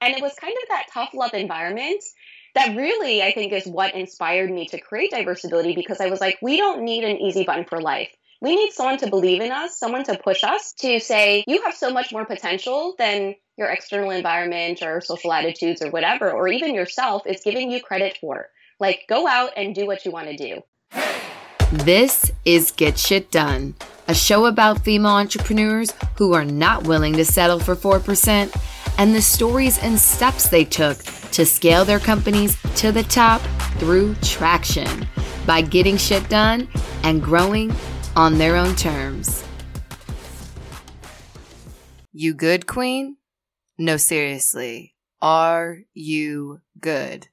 And it was kind of that tough love environment that really, I think, is what inspired me to create Diversability because I was like, we don't need an easy button for life. We need someone to believe in us, someone to push us to say, you have so much more potential than your external environment or social attitudes or whatever, or even yourself is giving you credit for. Like, go out and do what you want to do. This is Get Shit Done, a show about female entrepreneurs who are not willing to settle for 4% and the stories and steps they took to scale their companies to the top through traction by getting shit done and growing on their own terms. You good, Queen? No, seriously. Are you good?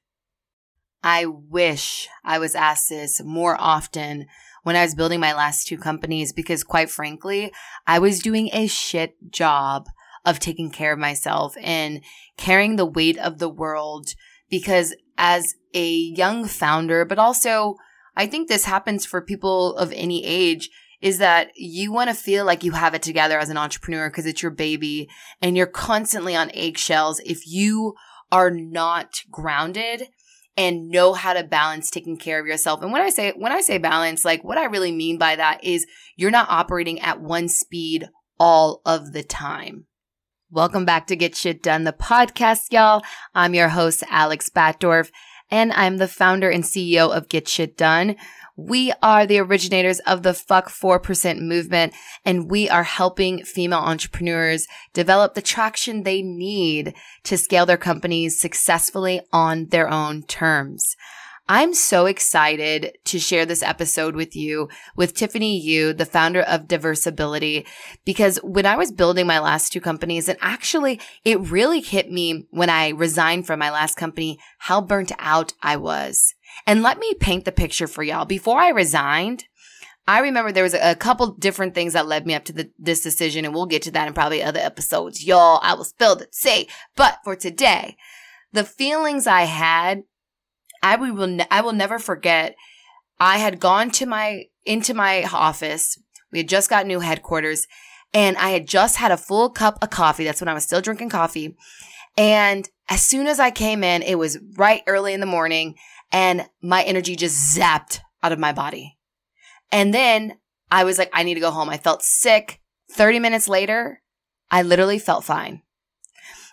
I wish I was asked this more often when I was building my last two companies because, quite frankly, I was doing a shit job of taking care of myself and carrying the weight of the world because as a young founder, but also I think this happens for people of any age is that you want to feel like you have it together as an entrepreneur because it's your baby and you're constantly on eggshells if you are not grounded and know how to balance taking care of yourself. And when I say when I say balance, like what I really mean by that is you're not operating at one speed all of the time. Welcome back to Get Shit Done, the podcast, y'all. I'm your host, Alex Batdorf, and I'm the founder and CEO of Get Shit Done. We are the originators of the Fuck 4% movement, and we are helping female entrepreneurs develop the traction they need to scale their companies successfully on their own terms. I'm so excited to share this episode with you with Tiffany Yu, the founder of Diversability, because when I was building my last two companies, and actually it really hit me when I resigned from my last company, how burnt out I was. And let me paint the picture for y'all. Before I resigned, I remember there was a, couple different things that led me up to the, this decision, and we'll get to that in probably other episodes. Y'all, I will spill the tea. But for today, the feelings I had I will ne- I will never forget. I had gone to my into my office. We had just got new headquarters and I had just had a full cup of coffee. That's when I was still drinking coffee. And as soon as I came in, it was right early in the morning and my energy just zapped out of my body. And then I was like, I need to go home. I felt sick. 30 minutes later, I literally felt fine.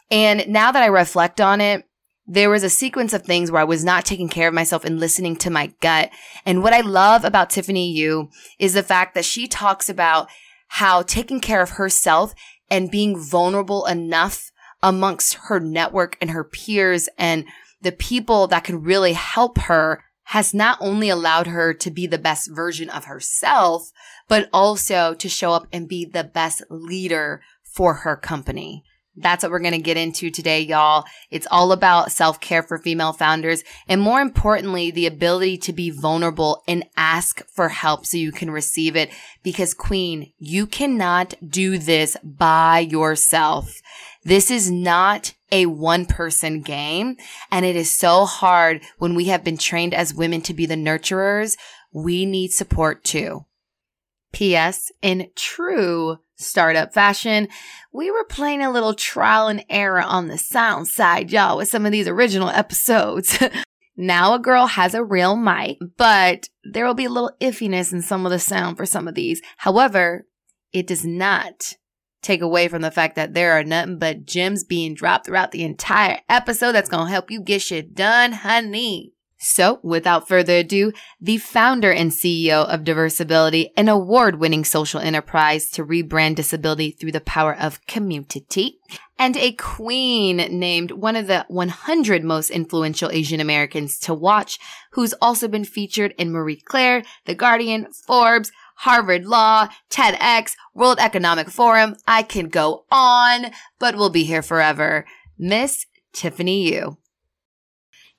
And now that I reflect on it, there was a sequence of things where I was not taking care of myself and listening to my gut. And what I love about Tiffany Yu is the fact that she talks about how taking care of herself and being vulnerable enough amongst her network and her peers and the people that can really help her has not only allowed her to be the best version of herself, but also to show up and be the best leader for her company. That's what we're going to get into today, y'all. It's all about self care for female founders and more importantly, the ability to be vulnerable and ask for help so you can receive it. Because queen, you cannot do this by yourself. This is not a one person game. And it is so hard when we have been trained as women to be the nurturers. We need support too. P.S. In true startup fashion, we were playing a little trial and error on the sound side, y'all, with some of these original episodes. now a girl has a real mic, but there will be a little iffiness in some of the sound for some of these. However, it does not take away from the fact that there are nothing but gems being dropped throughout the entire episode that's going to help you get shit done, honey. So, without further ado, the founder and CEO of Diversability, an award winning social enterprise to rebrand disability through the power of community, and a queen named one of the 100 most influential Asian Americans to watch, who's also been featured in Marie Claire, The Guardian, Forbes, Harvard Law, TEDx, World Economic Forum. I can go on, but we'll be here forever. Miss Tiffany Yu.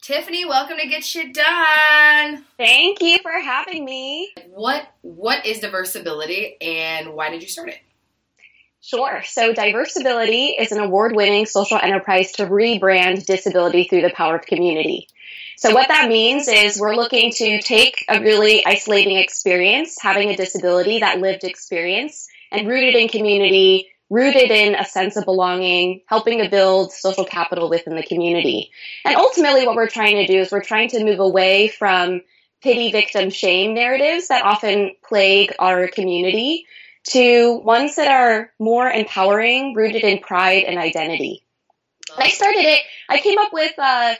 Tiffany, welcome to Get Shit Done. Thank you for having me. What what is Diversability and why did you start it? Sure. So Diversability is an award-winning social enterprise to rebrand disability through the power of community. So what that means is we're looking to take a really isolating experience, having a disability, that lived experience, and root it in community, rooted in a sense of belonging, helping to build social capital within the community. And ultimately, what we're trying to do is we're trying to move away from pity, victim, shame narratives that often plague our community to ones that are more empowering, rooted in pride and identity. I started it, I came up with uh,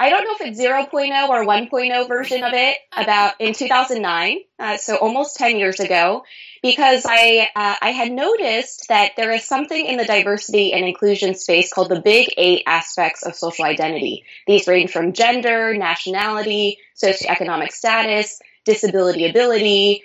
I don't know if it's 0.0 or 1.0 version of it about in 2009, uh, so almost 10 years ago, because I uh, I had noticed that there is something in the diversity and inclusion space called the big eight aspects of social identity. These range from gender, nationality, socioeconomic status, disability ability,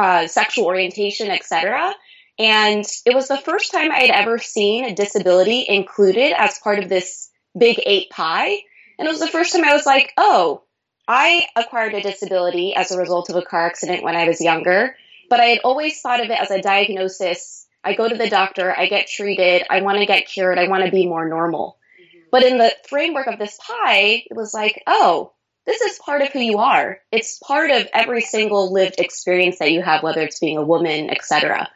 uh, sexual orientation, etc. And it was the first time I had ever seen a disability included as part of this big eight pie. And it was the first time I was like, oh, I acquired a disability as a result of a car accident when I was younger, but I had always thought of it as a diagnosis. I go to the doctor, I get treated, I want to get cured, I want to be more normal. Mm-hmm. But in the framework of this pie, it was like, oh, this is part of who you are. It's part of every single lived experience that you have, whether it's being a woman, etc.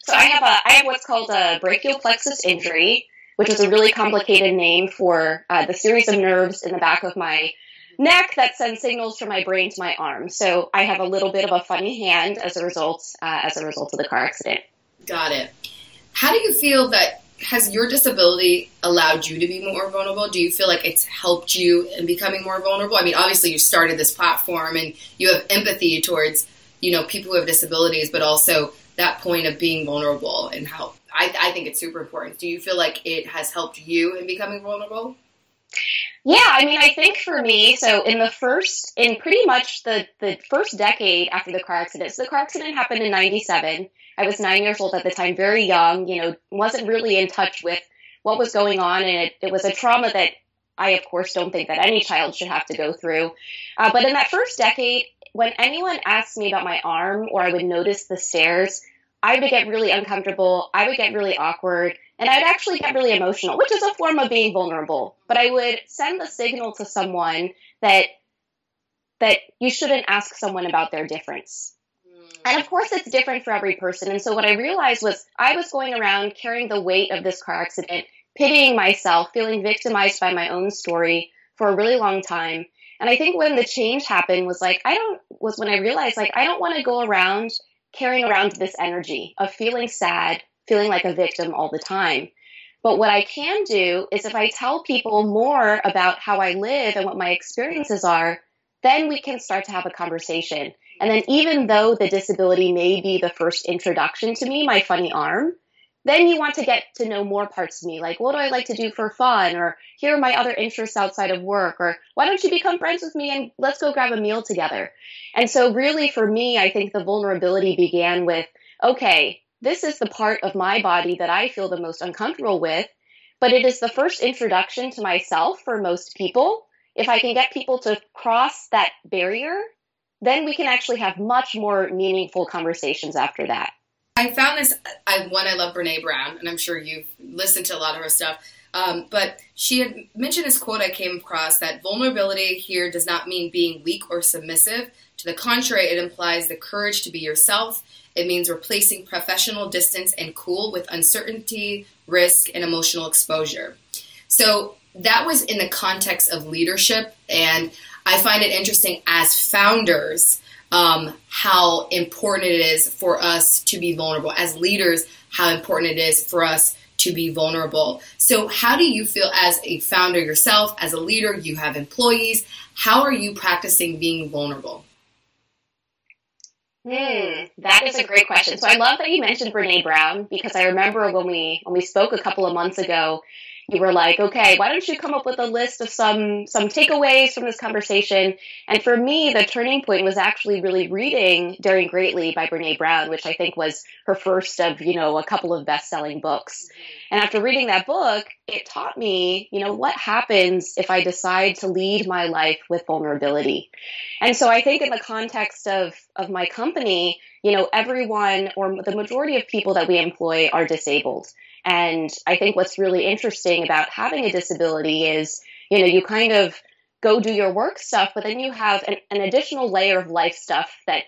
So I have a I have what's called a brachial plexus injury, which is a really complicated name for uh, the series of nerves in the back of my neck that send signals from my brain to my arm. So I have a little bit of a funny hand as a result uh, as a result of the car accident. Got it. How do you feel that has your disability allowed you to be more vulnerable? Do you feel like it's helped you in becoming more vulnerable? I mean, obviously you started this platform and you have empathy towards, you know, people who have disabilities, but also that point of being vulnerable and how I, I think it's super important. Do you feel like it has helped you in becoming vulnerable? Yeah, I mean, I think for me, so in the first, in pretty much the, the first decade after the car accident, so the car accident happened in 97. I was nine years old at the time, very young, you know, wasn't really in touch with what was going on. And it, it was a trauma that I, of course, don't think that any child should have to go through. Uh, but in that first decade, when anyone asked me about my arm or I would notice the stairs, I would get really uncomfortable. I would get really awkward. And I'd actually get really emotional, which is a form of being vulnerable. But I would send the signal to someone that that you shouldn't ask someone about their difference. And of course, it's different for every person. And so what I realized was I was going around carrying the weight of this car accident, pitying myself, feeling victimized by my own story for a really long time. And I think when the change happened was like, I don't, was when I realized like, I don't want to go around carrying around this energy of feeling sad, feeling like a victim all the time. But what I can do is if I tell people more about how I live and what my experiences are, then we can start to have a conversation. And then even though the disability may be the first introduction to me, my funny arm, then you want to get to know more parts of me, like what do I like to do for fun, or here are my other interests outside of work, or why don't you become friends with me and let's go grab a meal together. And so, really, for me, I think the vulnerability began with okay, this is the part of my body that I feel the most uncomfortable with, but it is the first introduction to myself for most people. If I can get people to cross that barrier, then we can actually have much more meaningful conversations after that. I found this. I one I love Brene Brown, and I'm sure you've listened to a lot of her stuff. Um, but she had mentioned this quote I came across that vulnerability here does not mean being weak or submissive. To the contrary, it implies the courage to be yourself. It means replacing professional distance and cool with uncertainty, risk, and emotional exposure. So that was in the context of leadership, and I find it interesting as founders um, how important it is for us to be vulnerable. As leaders, how important it is for us to be vulnerable. So, how do you feel as a founder yourself, as a leader? You have employees. How are you practicing being vulnerable? Hmm, that is a great question. So I love that you mentioned Brene Brown because I remember when we when we spoke a couple of months ago, you were like, okay, why don't you come up with a list of some some takeaways from this conversation? And for me, the turning point was actually really reading Daring Greatly by Brene Brown, which I think was her first of, you know, a couple of best-selling books. And after reading that book, it taught me, you know, what happens if I decide to lead my life with vulnerability. And so I think in the context of of my company, you know, everyone or the majority of people that we employ are disabled. And I think what's really interesting about having a disability is, you know, you kind of go do your work stuff, but then you have an, an additional layer of life stuff that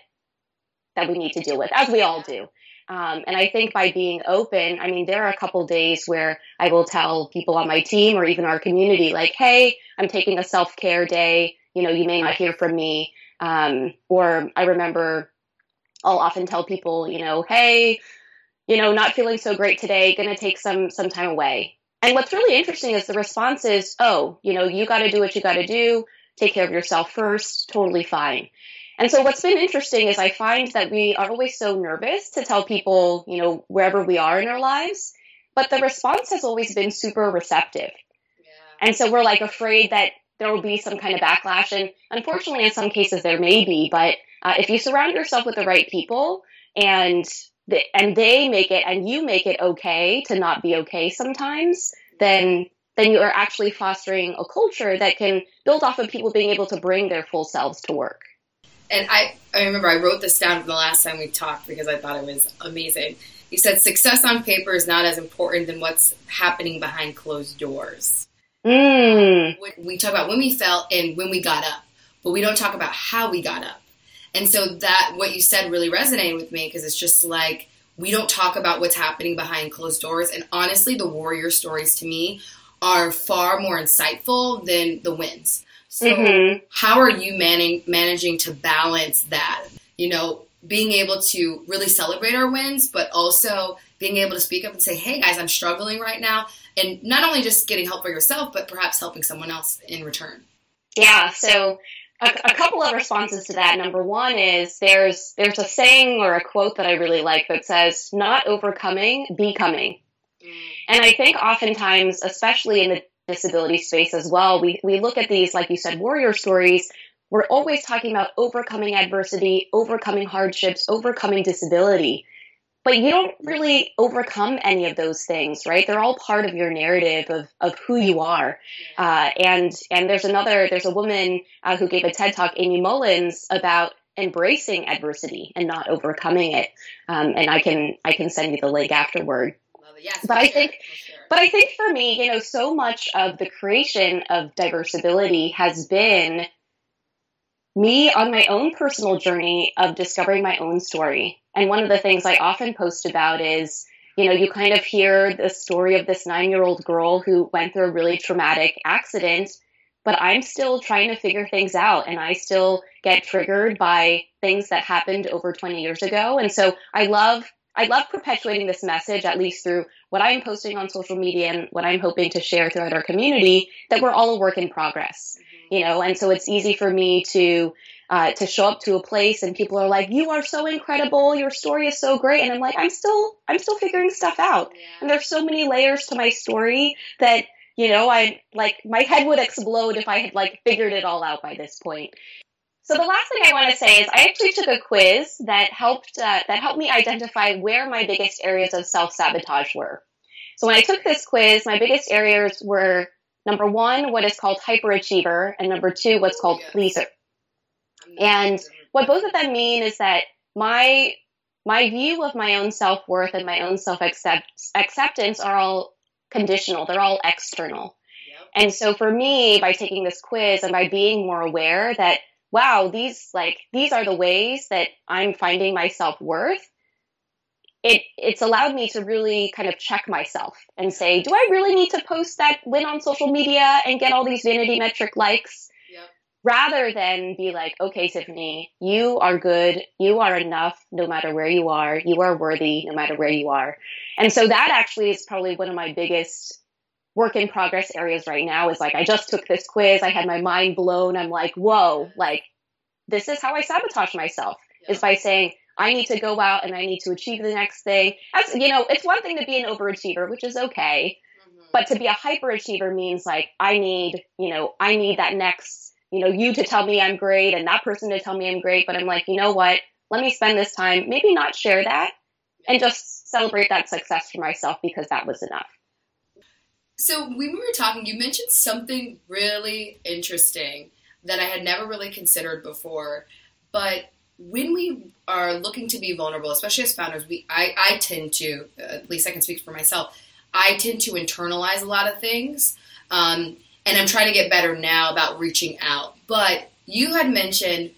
that we need to deal with, as we all do. Um, and I think by being open, I mean, there are a couple days where I will tell people on my team or even our community, like, hey, I'm taking a self care day. You know, you may not hear from me. Um, or I remember I'll often tell people, you know, hey, you know, not feeling so great today, gonna take some some time away. And what's really interesting is the response is, oh, you know, you got to do what you got to do, take care of yourself first, totally fine. And so what's been interesting is I find that we are always so nervous to tell people, you know, wherever we are in our lives, but the response has always been super receptive. Yeah. And so we're like afraid that there will be some kind of backlash. And unfortunately, in some cases, there may be. But uh, if you surround yourself with the right people and and they make it and you make it okay to not be okay sometimes, then then you are actually fostering a culture that can build off of people being able to bring their full selves to work and I, I remember I wrote this down from the last time we talked because I thought it was amazing. You said success on paper is not as important than what's happening behind closed doors. Mm. We talk about when we felt and when we got up, but we don't talk about how we got up. And so that what you said really resonated with me because it's just like we don't talk about what's happening behind closed doors. And honestly, the warrior stories to me are far more insightful than the wins. So, mm-hmm. how are you man- managing to balance that? You know, being able to really celebrate our wins, but also being able to speak up and say, hey guys, I'm struggling right now. And not only just getting help for yourself, but perhaps helping someone else in return. Yeah. So, a, a, couple of responses to that. Number one is there's there's a saying or a quote that I really like that says, "Not overcoming, becoming." And I think oftentimes, especially in the disability space as well. We, we look at these, like you said, warrior stories. We're always talking about overcoming adversity, overcoming hardships, overcoming disability. But you don't really overcome any of those things, right? They're all part of your narrative of, of who you are. Uh, and and there's another, there's a woman uh, who gave a TED talk, Aimee Mullins, about embracing adversity and not overcoming it. Um, and I can I can send you the link afterward. Yes, but I think but I think for me, you know, so much of the creation of Diversability has been me on my own personal journey of discovering my own story. And one of the things I often post about is, you know, you kind of hear the story of this nine year old girl who went through a really traumatic accident, but I'm still trying to figure things out and I still get triggered by things that happened over 20 years ago. And so I love I love perpetuating this message, at least through what I'm posting on social media and what I'm hoping to share throughout our community, that we're all a work in progress. You know, and so it's easy for me to uh, to show up to a place and people are like, "You are so incredible. Your story is so great," and I'm like, "I'm still I'm still figuring stuff out." Yeah. And there's so many layers to my story that you know, I like my head would explode if I had like figured it all out by this point. So the last thing I want to say is I actually took a quiz that helped uh, that helped me identify where my biggest areas of self sabotage were. So when I took this quiz, my biggest areas were number one, what is called hyperachiever, and number two, what's called pleaser. Mm-hmm. And what both of them mean is that my my view of my own self worth and my own self acceptance are all conditional. They're all external. And so for me, by taking this quiz and by being more aware that wow, these like these are the ways that I'm finding my self worth. It it's allowed me to really kind of check myself and say, do I really need to post that win on social media and get all these vanity metric likes? Yep. Rather than be like, okay, Tiffany, you are good, you are enough no matter where you are, you are worthy no matter where you are. And so that actually is probably one of my biggest work in progress areas right now is like I just took this quiz, I had my mind blown. I'm like, whoa, like this is how I sabotage myself is by saying I need to go out and I need to achieve the next thing. As you know, it's one thing to be an overachiever, which is okay. Mm-hmm. But to be a hyperachiever means like I need, you know, I need that next, you know, you to tell me I'm great and that person to tell me I'm great. But I'm like, you know what? Let me spend this time, maybe not share that and just celebrate that success for myself because that was enough. So when we were talking, you mentioned something really interesting that I had never really considered before. But when we are looking to be vulnerable, especially as founders, we I, I tend to, at least I can speak for myself, I tend to internalize a lot of things. Um, and I'm trying to get better now about reaching out. But you had mentioned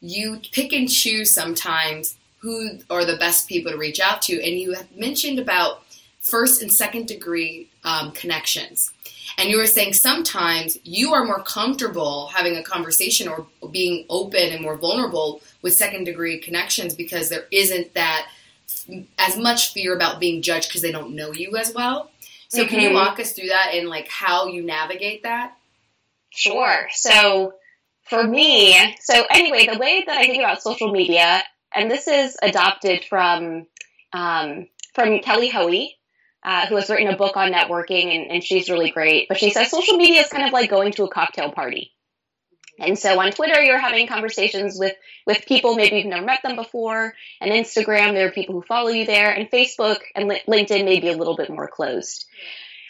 you pick and choose sometimes who are the best people to reach out to, and you have mentioned about first and second degree um, connections. And you were saying sometimes you are more comfortable having a conversation or being open and more vulnerable with second degree connections because there isn't that as much fear about being judged because they don't know you as well. So mm-hmm. can you mm-hmm. walk us through that and like how you navigate that? Sure. So for me, so anyway, the way that I think about social media, and this is adopted from um, from Kelly Hoey, uh, who has written a book on networking, and, and she's really great. But she says social media is kind of like going to a cocktail party. And so on Twitter, you're having conversations with, with people, maybe you've never met them before. And Instagram, there are people who follow you there. And Facebook and LinkedIn may be a little bit more closed.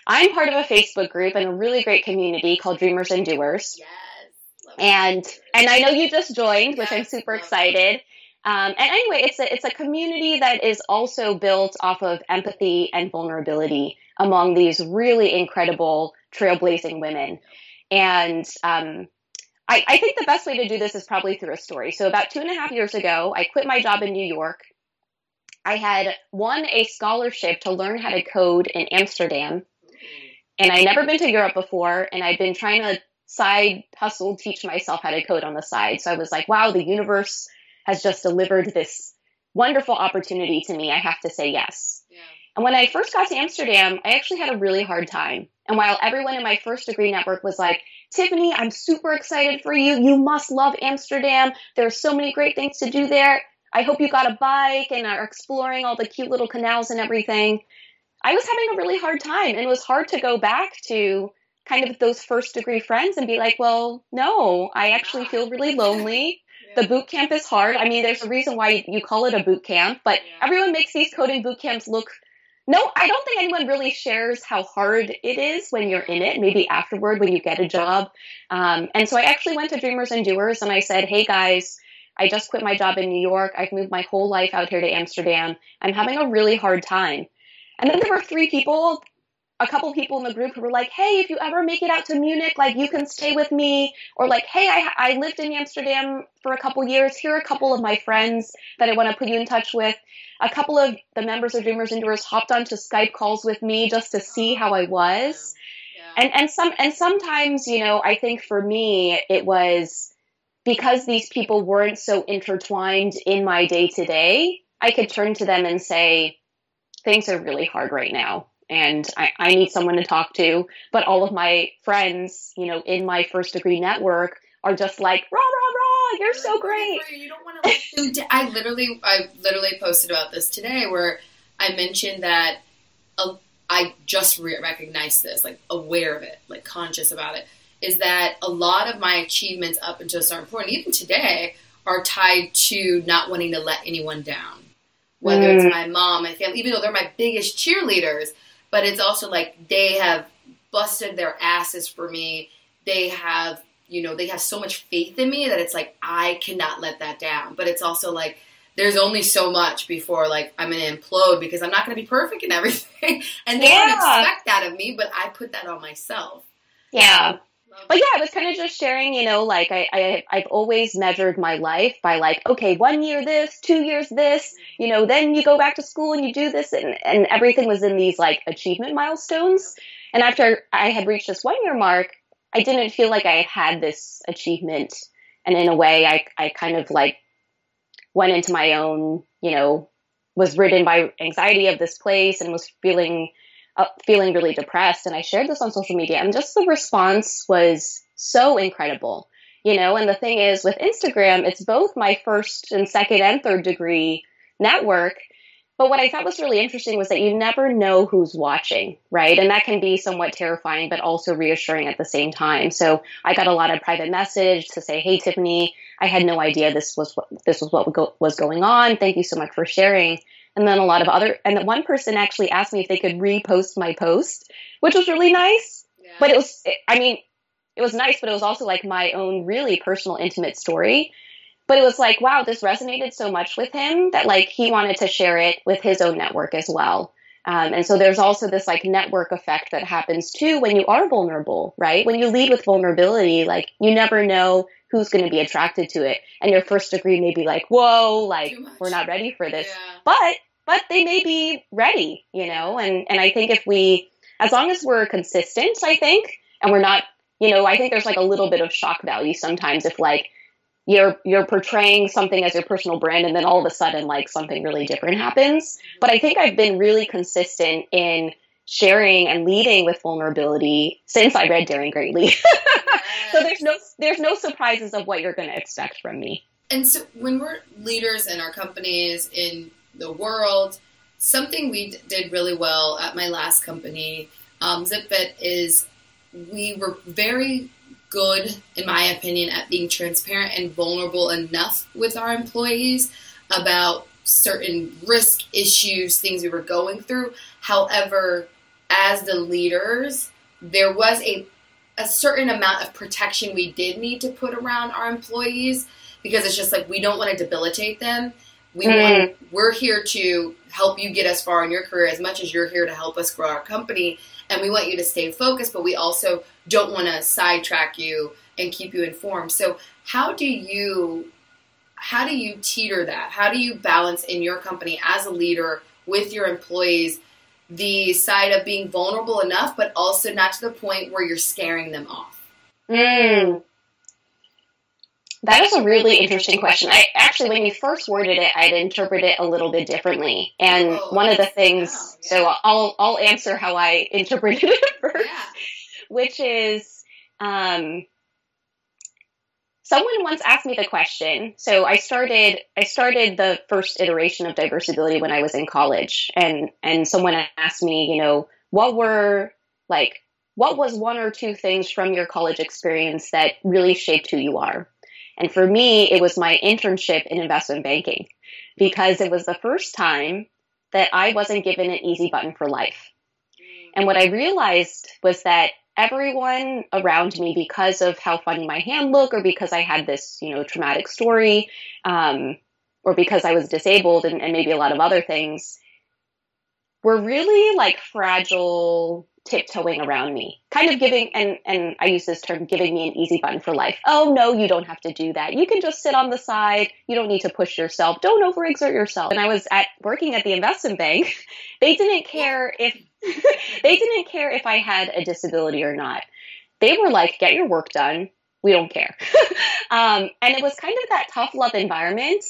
I'm part of a Facebook group and a really great community called Dreamers and Doers. Yes. And and I know you just joined, which yes, I'm super excited. Um, and anyway, it's a it's a community that is also built off of empathy and vulnerability among these really incredible trailblazing women. And um, I, I think the best way to do this is probably through a story. So about two and a half years ago, I quit my job in New York. I had won a scholarship to learn how to code in Amsterdam. And I'd never been to Europe before, and I'd been trying to side hustle teach myself how to code on the side. So I was like, wow, the universe has just delivered this wonderful opportunity to me. I have to say yes. Yeah. And when I first got to Amsterdam, I actually had a really hard time. And while everyone in my first degree network was like, Tiffany, I'm super excited for you. You must love Amsterdam. There are so many great things to do there. I hope you got a bike and are exploring all the cute little canals and everything. I was having a really hard time and it was hard to go back to kind of those first degree friends and be like, well, no, I actually ah. feel really lonely. The boot camp is hard. I mean, there's a reason why you call it a boot camp, but everyone makes these coding boot camps look no, I don't think anyone really shares how hard it is when you're in it, maybe afterward when you get a job. Um, and so I actually went to Dreamers and Doers and I said, hey guys, I just quit my job in New York. I've moved my whole life out here to Amsterdam. I'm having a really hard time. And then there were three people, a couple people in the group who were like, hey, if you ever make it out to Munich, like you can stay with me. Or like, hey, I, I lived in Amsterdam for a couple years. Here are a couple of my friends that I want to put you in touch with a couple of the members of Dreamers and Doers hopped onto Skype calls with me just to see how I was. Yeah. And and some and sometimes, you know, I think for me it was because these people weren't so intertwined in my day to day, I could turn to them and say, things are really hard right now and I, I need someone to talk to. But all of my friends, you know, in my first degree network are just like, rah, rah, rah, you're so great. You don't want to let them I literally, I literally posted about this today where I mentioned that uh, I just re- recognized this, like aware of it, like conscious about it, is that a lot of my achievements up until a certain point, even today, are tied to not wanting to let anyone down. Whether mm. it's my mom, my family, even though they're my biggest cheerleaders, but it's also like they have busted their asses for me. They have you know, they have so much faith in me that it's like I cannot let that down. But it's also like there's only so much before like I'm gonna implode because I'm not gonna be perfect in everything. and they yeah. don't expect that of me, but I put that on myself. Yeah. But yeah, I was kind of just sharing, you know, like I, I, I've always measured my life by like, okay, one year this, two years this, you know, then you go back to school and you do this and, and everything was in these like achievement milestones. And after I had reached this one year mark, I didn't feel like I had this achievement. And in a way, I, I kind of like went into my own, you know, was ridden by anxiety of this place and was feeling, uh, feeling really depressed. And I shared this on social media and just the response was so incredible, you know, and the thing is with Instagram, it's both my first and second and third degree network but what I thought was really interesting was that you never know who's watching, right? And that can be somewhat terrifying, but also reassuring at the same time. So I got a lot of private message to say, "Hey, Tiffany, I had no idea this was what this was what was going on. Thank you so much for sharing." And then a lot of other, and one person actually asked me if they could repost my post, which was really nice. Yeah. But it was, I mean, it was nice, but it was also like my own really personal, intimate story but it was like, wow, this resonated so much with him that like he wanted to share it with his own network as well. Um, and so there's also this like network effect that happens too when you are vulnerable, right? When you lead with vulnerability, like you never know who's going to be attracted to it. And your first degree may be like, whoa, like we're not ready for this. Yeah. But, but they may be ready, you know? And, and I think if we, as long as we're consistent, I think, and we're not, you know, I think there's like a little bit of shock value sometimes if like you're you're portraying something as your personal brand and then all of a sudden like something really different happens. But i think i've been really consistent in sharing and leading with vulnerability since i read daring greatly. So there's no there's no surprises of what you're going to expect from me. And so when we're leaders in our companies in the world something we did really well at my last company um, zipfit is we were very good, in my opinion, at being transparent and vulnerable enough with our employees about certain risk issues, things we were going through. However, as the leaders, there was a a certain amount of protection we did need to put around our employees because it's just like we don't want to debilitate them. We mm. want we're here to help you get as far in your career as much as you're here to help us grow our company and we want you to stay focused, but we also don't want to sidetrack you and keep you informed. So how do you how do you teeter that? How do you balance in your company as a leader with your employees the side of being vulnerable enough, but also not to the point where you're scaring them off? Mm. That is a really interesting question. I actually, when you first worded it, I'd interpret it a little bit differently. And one of the things, so I'll I'll answer how I interpreted it first, which is, um, someone once asked me the question. So I started I started the first iteration of Diversability when I was in college, and and someone asked me, you know, what were like what was one or two things from your college experience that really shaped who you are? And for me, it was my internship in investment banking because it was the first time that I wasn't given an easy button for life. And what I realized was that everyone around me, because of how funny my hand looked, or because I had this, you know, traumatic story, um, or because I was disabled and, and maybe a lot of other things, were really like fragile tiptoeing around me, kind of giving, and, and I use this term, giving me an easy button for life. Oh, no, you don't have to do that. You can just sit on the side. You don't need to push yourself. Don't overexert yourself. And I was at working at the investment bank. They didn't care if, they didn't care if I had a disability or not. They were like, get your work done. We don't care. um, and it was kind of that tough love environment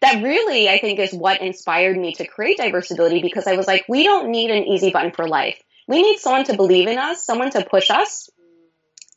that really, I think, is what inspired me to create Diversability because I was like, we don't need an easy button for life we need someone to believe in us, someone to push us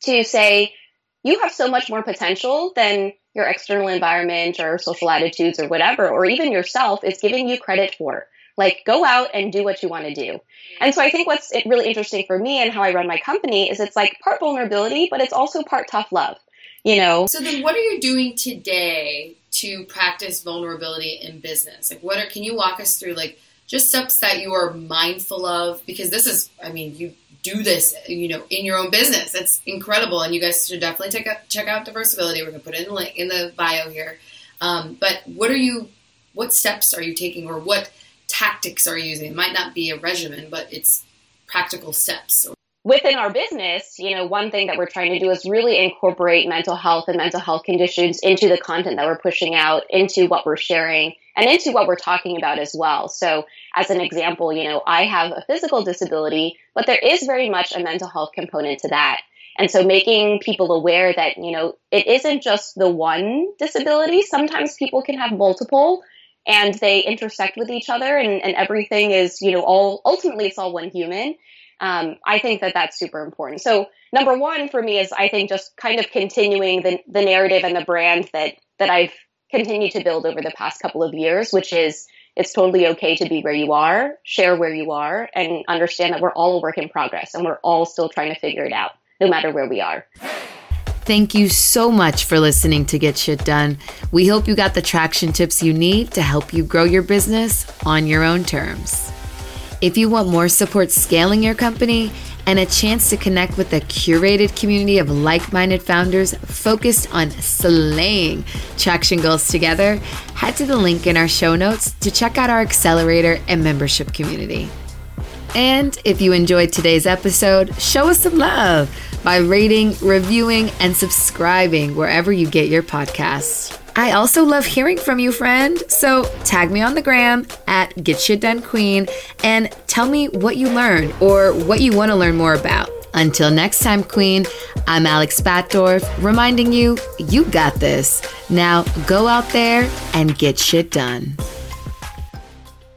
to say, you have so much more potential than your external environment or social attitudes or whatever, or even yourself is giving you credit for. Like, go out and do what you want to do. And so I think what's really interesting for me and how I run my company is it's like part vulnerability, but it's also part tough love, you know? So then what are you doing today to practice vulnerability in business? Like, what are, can you walk us through, like, just steps that you are mindful of because this is i mean you do this you know in your own business. It's incredible. And you guys should definitely check out check out Diversability. We're going to put it in the link in the bio here. Um, but what are you what steps are you taking or what tactics are you using? It might not be a regimen but it's practical steps within our business, you know, one thing that we're trying to do is really incorporate mental health and mental health conditions into the content that we're pushing out, into what we're sharing, and into what we're talking about as well. So, as an example, you know, I have a physical disability, but there is very much a mental health component to that. And so making people aware that, you know, it isn't just the one disability. Sometimes people can have multiple and they intersect with each other and, and everything is, you know, all ultimately it's all one human. Um, I think that that's super important. So number one for me is I think just kind of continuing the, the narrative and the brand that, that I've continued to build over the past couple of years, which is it's totally okay to be where you are, share where you are, and understand that we're all a work in progress and we're all still trying to figure it out, no matter where we are. Thank you so much for listening to Get Shit Done. We hope you got the traction tips you need to help you grow your business on your own terms. If you want more support scaling your company, and a chance to connect with a curated community of like minded founders focused on slaying traction goals together, head to the link in our show notes to check out our accelerator and membership community. And if you enjoyed today's episode, show us some love by rating, reviewing, and subscribing wherever you get your podcasts. I also love hearing from you, friend. So tag me on the gram at Get Shit Done Queen and tell me what you learned or what you want to learn more about. Until next time, Queen, I'm Alex Batdorf, reminding you, you got this. Now go out there and get shit done.